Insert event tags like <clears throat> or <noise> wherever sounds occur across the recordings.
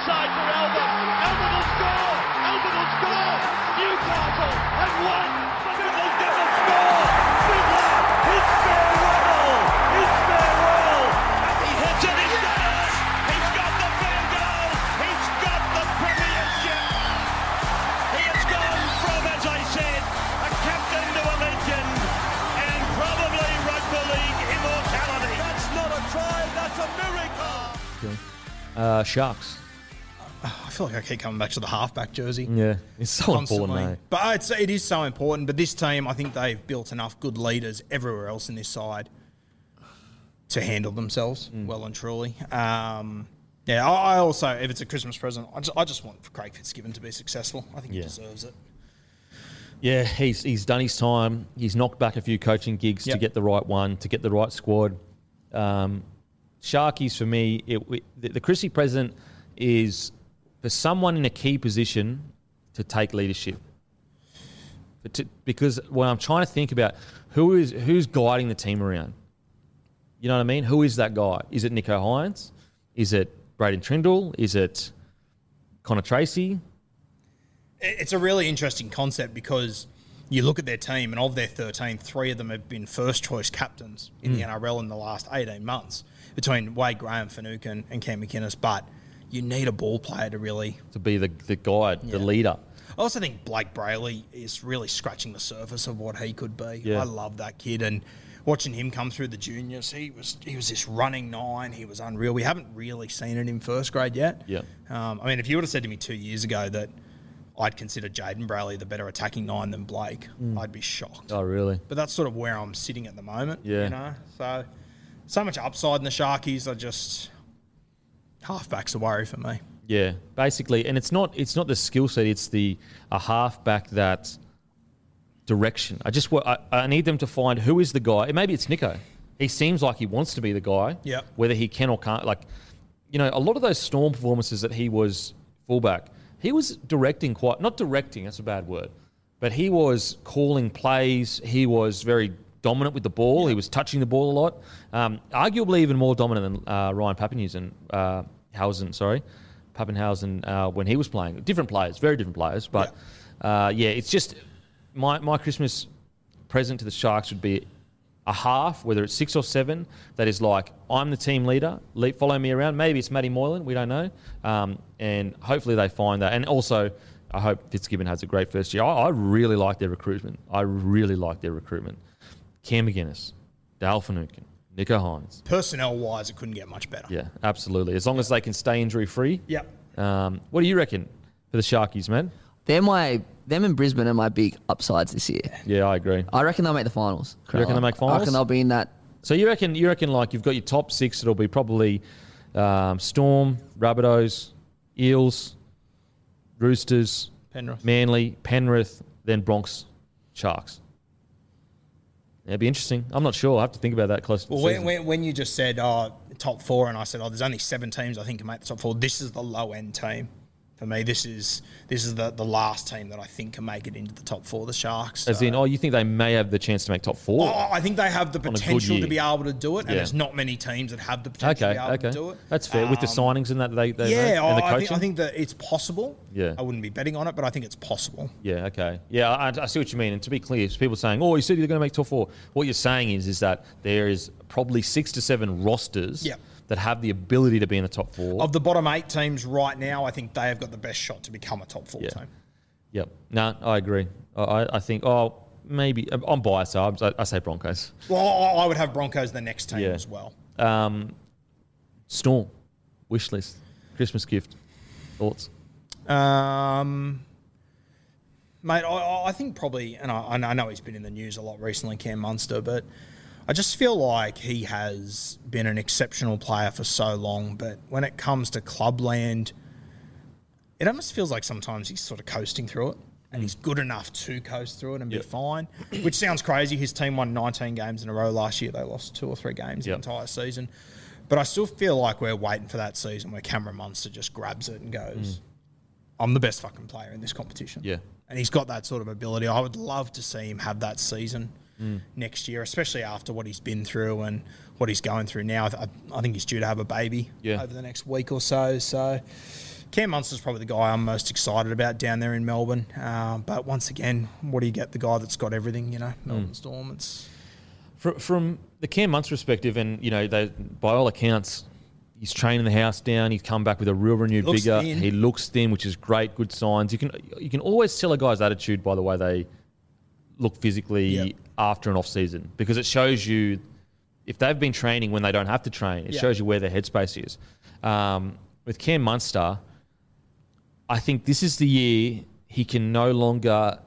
Inside for Albert. Albert will score. Albert will score. Newcastle have won. Fiddle's going to score. Fiddler, it's farewell. It's farewell. And he hits it. He's got it. He's got the field goal. He's got the premiership. He has gone from, as I said, a captain to a legend. And probably rugby league immortality. That's not a try. That's a miracle. Uh, Sharks. I feel like I keep coming back to the halfback jersey. Yeah, it's so Constantly. important. But it's, it is so important. But this team, I think they've built enough good leaders everywhere else in this side to handle themselves Mm. well and truly. Um, yeah, I, I also, if it's a Christmas present, I just, I just want Craig Fitzgibbon to be successful. I think Yeah. he deserves it. Yeah, he's he's done his time. He's knocked back a few coaching gigs to get the right one, to get the right squad. Um, Sharkies for me, it, it- the, the Chrissy present is for someone in a key position to take leadership. To, because when I'm trying to think about who is who's guiding the team around, you know what I mean? Who is that guy? Is it Nicho Hynes? Is it Braydon Trindall? Is it Connor Tracey? It's a really interesting concept because you look at their team, and of their 13, three of them have been first choice captains in Mm. the NRL in the last 18 months between Wade Graham, Finucane, and Cam McInnes. But you need a ball player to really To be the, the guide, the leader. I also think Blayke Brailey is really scratching the surface of what he could be. Yeah. I love that kid and watching him come through the juniors, he was he was this running nine. He was unreal. We haven't really seen it in first grade yet. Yeah. Um, I mean, if you would have said to me two years ago that I'd consider Jayden Brailey the better attacking nine than Blake, I'd be shocked. Oh, really? But that's sort of where I'm sitting at the moment. Yeah. You know, so so much upside in the Sharkies. I just halfbacks a worry for me. Yeah, basically, and it's not it's not the skill set; it's the a halfback that direction. I just I, I need them to find who is the guy. Maybe it's Nicho. He seems like he wants to be the guy. Yeah. Whether he can or can't, like you know, a lot of those Storm performances that he was fullback, he was directing quite not directing. That's a bad word, but he was calling plays. He was very dominant with the ball. He was touching the ball a lot. Um, arguably, even more dominant than uh, Ryan Papenhuyzen. Uh, Huyzen, sorry, Papenhuyzen uh, when he was playing. Different players, very different players, but uh, yeah, it's just my my Christmas present to the Sharks would be a half, whether it's six or seven, that is like, I'm the team leader, le- follow me around. Maybe it's Matty Moylan, we don't know. Um, and hopefully they find that. And also, I hope Fitzgibbon has a great first year. I, I really like their recruitment. I really like their recruitment. Cam McInnes, Dale Finucane, Nicho Hynes. Personnel wise, it couldn't get much better. Yeah, absolutely. As long as they can stay injury free. Yep. Um, what do you reckon for the Sharkies, man? They're my them and Brisbane are my big upsides this year. Yeah, I agree. I reckon they'll make the finals. You reckon they'll make finals? I reckon they'll be in that. So you reckon you reckon like you've got your top six. It'll be probably um, Storm, Rabbitohs, Eels, Roosters, Penrith. Manly, Penrith, then Bronx, Sharks. It'd be interesting. I'm not sure. I have to think about that close. Well, when, when, when you just said oh, top four, and I said, oh, there's only seven teams I think can make the top four, this is the low end team For me, this is this is the, the last team that I think can make it into the top four. The Sharks. As So- in, oh, you think they may have the chance to make top four? Oh, I think they have the On a good potential to be able to do it, and Yeah. there's not many teams that have the potential okay, to be able okay, to do it. that's fair. With the Um, signings and that they, they yeah, made, the I, I, think, I think that it's possible. Yeah. I wouldn't be betting on it, but I think it's possible. Yeah, okay. Yeah, I, I see what you mean. And to be clear, people saying, "Oh, you said you're going to make top four. What you're saying is, is that there is probably six to seven rosters Yep. That have the ability to be in the top four. Of the bottom eight teams right now, I think they have got the best shot to become a top four Yeah. team. Yep. No, I agree. I, I- think. Oh, maybe I'm biased. so I, I say Broncos. Well, I I would have Broncos the next team Yeah. as well. Um, Storm, wish list, Christmas gift, thoughts. Um, mate, I, I think probably, and I, I know he's been in the news a lot recently, Cam Munster, but I just feel like he has been an exceptional player for so long. But when it comes to clubland, it almost feels like sometimes he's sort of coasting through it. And he's mm. good enough to coast through it and Yep. be fine, which sounds crazy. His team won 19 games in a row last year. They lost two or three games Yep. the entire season. But I still feel like we're waiting for that season where Cameron Munster just grabs it and goes, mm. I'm the best fucking player in this competition. Yeah. And he's got that sort of ability. I would love to see him have that season Mm. next year, especially after what he's been through and what he's going through now. I, I think he's due to have a baby Yeah. over the next week or so. So Cam Munster's probably the guy I'm most excited about down there in Melbourne. Uh, but once again, what do you get? The guy that's got everything, you know, Mm. Melbourne Storm. It's From, from the Cam Munster perspective, and you know, they, by all accounts, he's training the house down. He's come back with a real renewed Looks vigor. thin. He looks thin, which is great. Good signs. You can you can always tell a guy's attitude by the way they look physically Yep. After an off season because it shows you if they've been training when they don't have to train. It Yeah. shows you where their headspace is. Um, with Cam Munster, I think this is the year he can no longer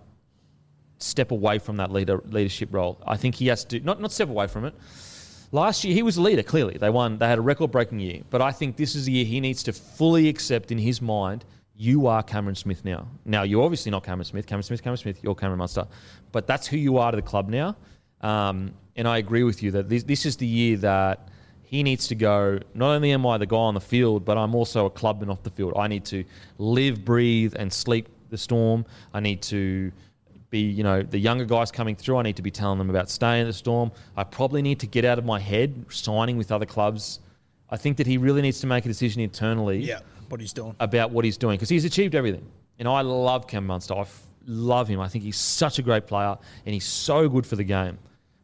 step away from that leader leadership role. I think he has to not not step away from it. Last year he was a leader. Clearly, they won. They had a record-breaking year. But I think this is the year he needs to fully accept in his mind. You are Cameron Smith now. Now you're obviously not Cameron Smith. Cameron Smith, Cameron Smith. You're Cameron Munster. But that's who you are to the club now. Um, and I agree with you that this, this is the year that he needs to go. Not only am I the guy on the field, but I'm also a clubman off the field. I need to live, breathe, and sleep the storm. I need to be, you know, the younger guys coming through. I need to be telling them about staying in the Storm. I probably need to get out of my head signing with other clubs. I think that he really needs to make a decision internally yeah, what he's doing. about what he's doing because he's achieved everything. And I love Cam Munster. I f- love him. I think he's such a great player and he's so good for the game.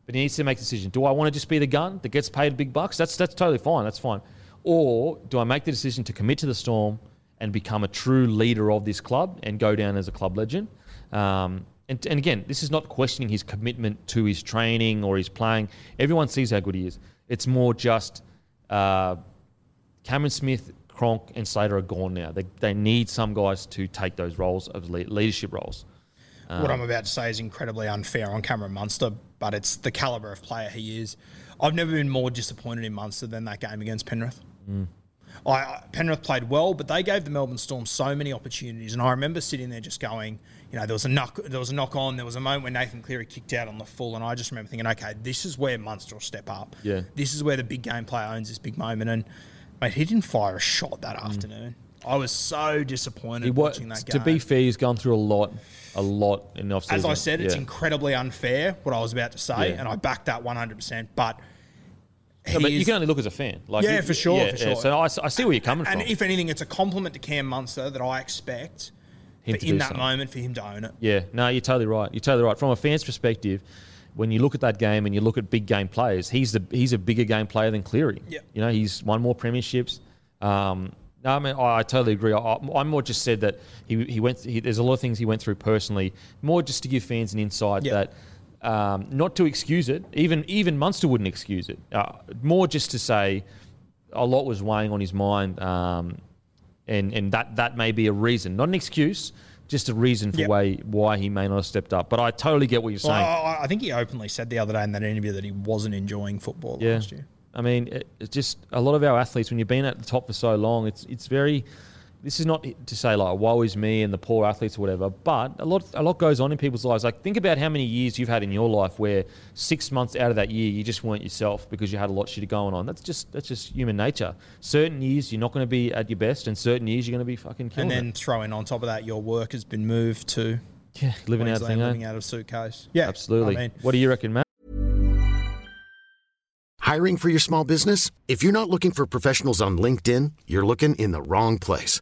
But he needs to make a decision. Do I want to just be the gun that gets paid big bucks? That's that's totally fine. That's fine. Or do I make the decision to commit to the Storm and become a true leader of this club and go down as a club legend? Um, and, and again, this is not questioning his commitment to his training or his playing. Everyone sees how good he is. It's more just uh, Cameron Smith, Cronk, and Slater are gone now. They, they need some guys to take those roles of le- leadership roles. what I'm about to say is incredibly unfair on Cameron Munster, but it's the caliber of player he is. I've never been more disappointed in Munster than that game against Penrith. Mm. I, I- Penrith played well, but they gave the Melbourne Storm so many opportunities, and I remember sitting there just going, you know, there was a knock, there was a knock on, there was a moment when Nathan Cleary kicked out on the full, and I just remember thinking, okay, this is where Munster will step up. Yeah. this is where the big game player owns this big moment, and mate, he didn't fire a shot that afternoon. I was so disappointed Mm. He wa- watching that game. to be fair, he's gone through a lot, a lot in the offseason. As I said, it's Yeah. incredibly unfair what I was about to say, Yeah. and I backed that 100%. But, No, he but you is- can only look as a fan. Like, Yeah, you- for sure, for sure. So I, s- I see where you're coming from. and from. if anything, it's a compliment to Cam Munster that I expect Him for to in that something. moment for him to own it. Yeah, no, you're totally right. You're totally right. From a fan's perspective, when you look at that game and you look at big game players, he's the he's a bigger game player than Cleary. Yep. You know, he's won more premierships. Um, no, I mean, I, I totally agree. I, I more just said that he he went. He, there's a lot of things he went through personally. More just to give fans an insight Yep. that. Um, not to excuse it, even even Munster wouldn't excuse it. Uh, more just to say, a lot was weighing on his mind, um, and and that that may be a reason, not an excuse, just a reason for Yep. why why he may not have stepped up. But I totally get what you're saying. I, I think he openly said the other day in that interview that he wasn't enjoying football yeah, last year. I mean, it, it's just a lot of our athletes when you've been at the top for so long, it's it's very this is not to say like woe is me and the poor athletes or whatever, but a lot a lot goes on in people's lives. Like think about how many years you've had in your life where six months out of that year you just weren't yourself because you had a lot of shit going on. That's just that's just human nature. Certain years you're not going to be at your best, and certain years you're going to be fucking killing And then it. throw in on top of that, your work has been moved to Yeah, living out Queensland, thing. living out of suitcase. Yeah, Absolutely. I mean, what do you reckon, Matt? Hiring for your small business? If you're not looking for professionals on LinkedIn, you're looking in the wrong place.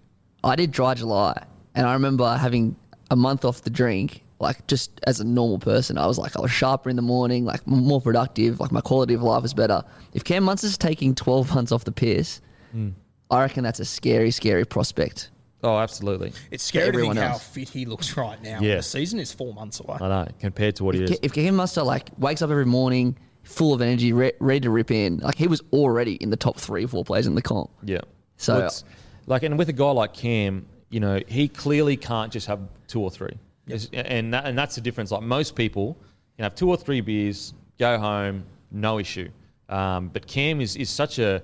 I did dry July and I remember having a month off the drink, like just as a normal person. I was like I was sharper in the morning, like more productive, like my quality of life was better. If Cam Munster's taking twelve months off the piss, hmm. I reckon that's a scary, scary prospect. oh, absolutely. it's scary to think everyone how fit he looks right now. Yeah. The season is four months away. I know compared to what he is. Ca- If Cam Munster like wakes up every morning full of energy, re- ready to rip in, like he was already in the top three four players in the comp. Yeah. So- Well, it's- like, and with a guy like Cam, you know, he clearly can't just have two or three. It's- And that, and that's the difference. Like most people can have two or three beers, go home, no issue. Um, but Cam is, is such a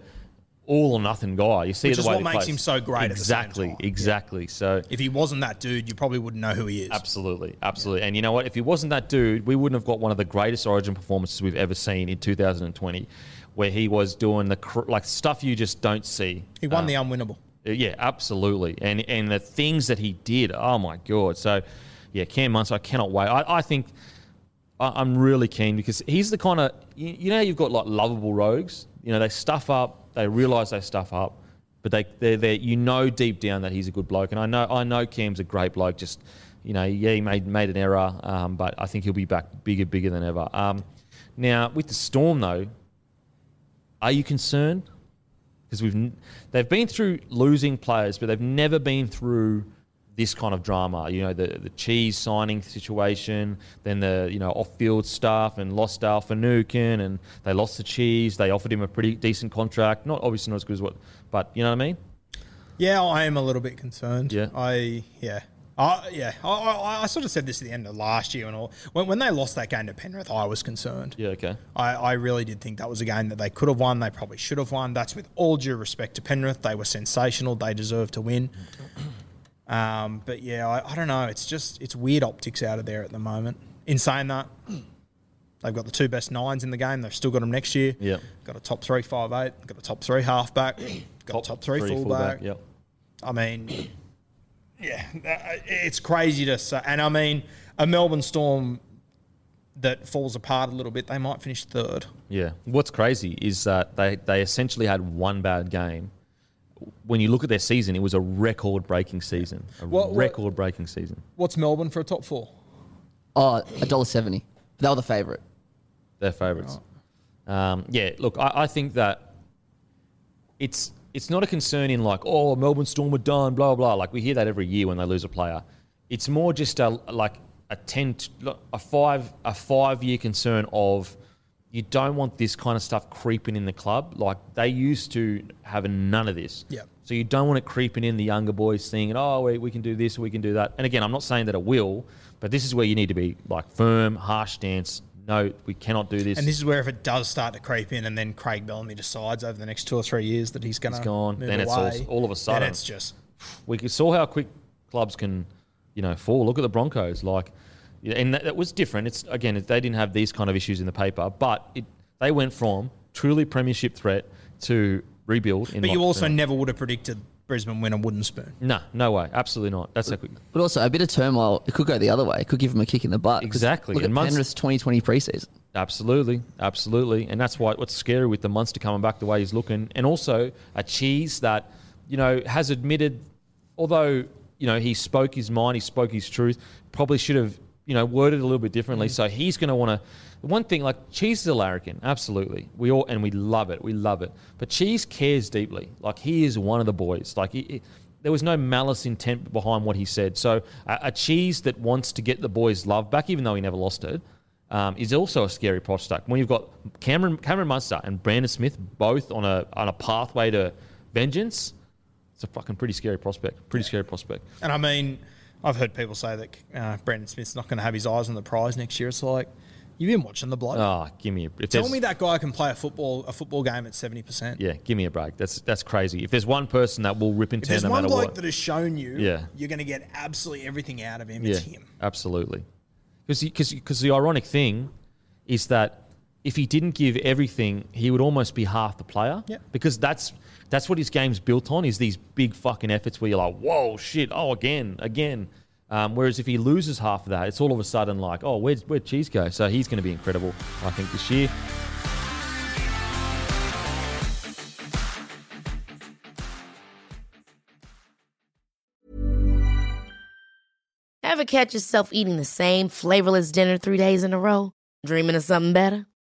all or nothing guy. You see Which the is way what makes plays. him so great same Exactly. Yeah. exactly. So If he wasn't that dude, you probably wouldn't know who he is. Absolutely, absolutely. And you know what? If he wasn't that dude, we wouldn't have got one of the greatest Origin performances we've ever seen in 2020, where he was doing the cr- like stuff you just don't see. He won Um, the unwinnable. Yeah, absolutely. And and the things that he did, oh my god. So yeah, Cam Munster, I cannot wait. I, I think I, I'm really keen because he's the kind of you, you know you've got like lovable rogues. You know they stuff up, they realise they stuff up, but they they they you know deep down that he's a good bloke. And I know I know Cam's a great bloke. Just you know yeah he made made an error, um, but I think he'll be back bigger bigger than ever. Um, now with the Storm though, are you concerned? Because we've they've been through losing players, but they've never been through this kind of drama. You know, the the cheese signing situation, then the you know off field stuff, and lost Al Finucane, and they lost the cheese. They offered him a pretty decent contract, not obviously not as good as what, but you know what I mean. Yeah, I am a little bit concerned. Yeah. I yeah. I yeah, I, I, I sort of said this at the end of last year and all. When, when they lost that game to Penrith, I was concerned. Yeah, okay. I, I really did think that was a game that they could have won. They probably should have won. That's with all due respect to Penrith. They were sensational. They deserve to win. <clears throat> Um, but yeah, I, I don't know. It's just it's weird optics out of there at the moment. In saying that, <clears throat> they've got the two best nines in the game. They've still got them next year. Yeah. Got a top three five eight. Got a top three halfback. <clears throat> Got a top three, fullback. Yep. I mean, yeah, uh, it's crazy to say. And I mean, a Melbourne Storm that falls apart a little bit, they might finish third. Yeah. What's crazy is that they, they essentially had one bad game. When you look at their season, it was a record breaking season. A What- what- record breaking season. What's Melbourne for a top four? Oh, a dollar seventy. They were the favourite. They're favourites. Um, yeah, look, I, I think that it's it's not a concern in like, oh, Melbourne Storm are done, blah blah. Like we hear that every year when they lose a player. It's more just a like a ten, t- a five, a five year concern of you don't want this kind of stuff creeping in the club. Like they used to have none of this. Yep. So you don't want it creeping in the younger boys thinking, oh, we, we can do this, we can do that. And again, I'm not saying that it will, but this is where you need to be like firm, harsh stance. No, we cannot do this. And this is where if it does start to creep in, and then Craig Bellamy decides over the next two or three years that he's going to gone, then it's all- all of a sudden- then it's just we saw how quick clubs can, you know, fall. Look at the Broncos, like, and that, that was different. It's again, they didn't have these kind of issues in the paper, but it, they went from truly premiership threat to rebuild. In But you like, also uh, never would have predicted Brisbane win a wooden spoon. no, no way, absolutely not. That's how quick. But also a bit of turmoil. It could go the other way. It could give them a kick in the butt. Exactly. Look And at Munster- Penrith's 2020 preseason. Absolutely, absolutely, and that's why what's scary with the Munster coming back the way he's looking, and also a cheese that you know has admitted, although you know he spoke his mind, he spoke his truth, probably should have you know worded a little bit differently. So he's going to want to. One thing like cheese is a larrikin, absolutely. We all and we love it, we love it. But cheese cares deeply. Like he is one of the boys. Like he, he- there was no malice intent behind what he said. So a, a cheese that wants to get the boys' love back, even though he never lost it, um, is also a scary prospect. When you've got Cameron Cameron Munster and Brandon Smith both on a on a pathway to vengeance, it's a fucking pretty scary prospect. Pretty scary prospect. And I mean, I've heard people say that uh, Brandon Smith's not going to have his eyes on the prize next year. It's like you've been watching the bloke. Ah, give me a. If Tell me that guy can play a football a football game at seventy percent. Yeah, give me a break. That's that's crazy. If there's one person that will rip in If ten there's no one matter bloke what, that has shown you, Yeah. you're going to get absolutely everything out of him. yeah, It's him. absolutely. Because because the ironic thing is that if he didn't give everything, he would almost be half the player. Yeah. Because that's that's what his game's built on is these big fucking efforts where you're like, whoa, shit, oh again, again. Um, whereas if he loses half of that, it's all of a sudden like, oh, where'd, where'd Cheese go? So he's going to be incredible, I think, this year. Ever catch yourself eating the same flavorless dinner three days in a row? Dreaming of something better?